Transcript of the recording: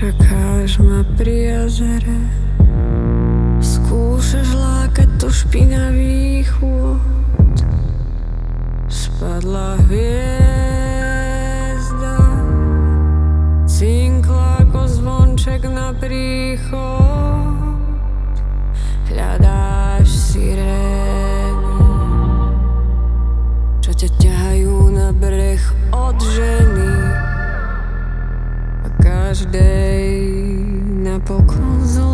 čakáš ma pri jazere. Skúšaš lákať to špinavý chôd. Spadla hviezda. Cinkla ako zvonček na príchod pokon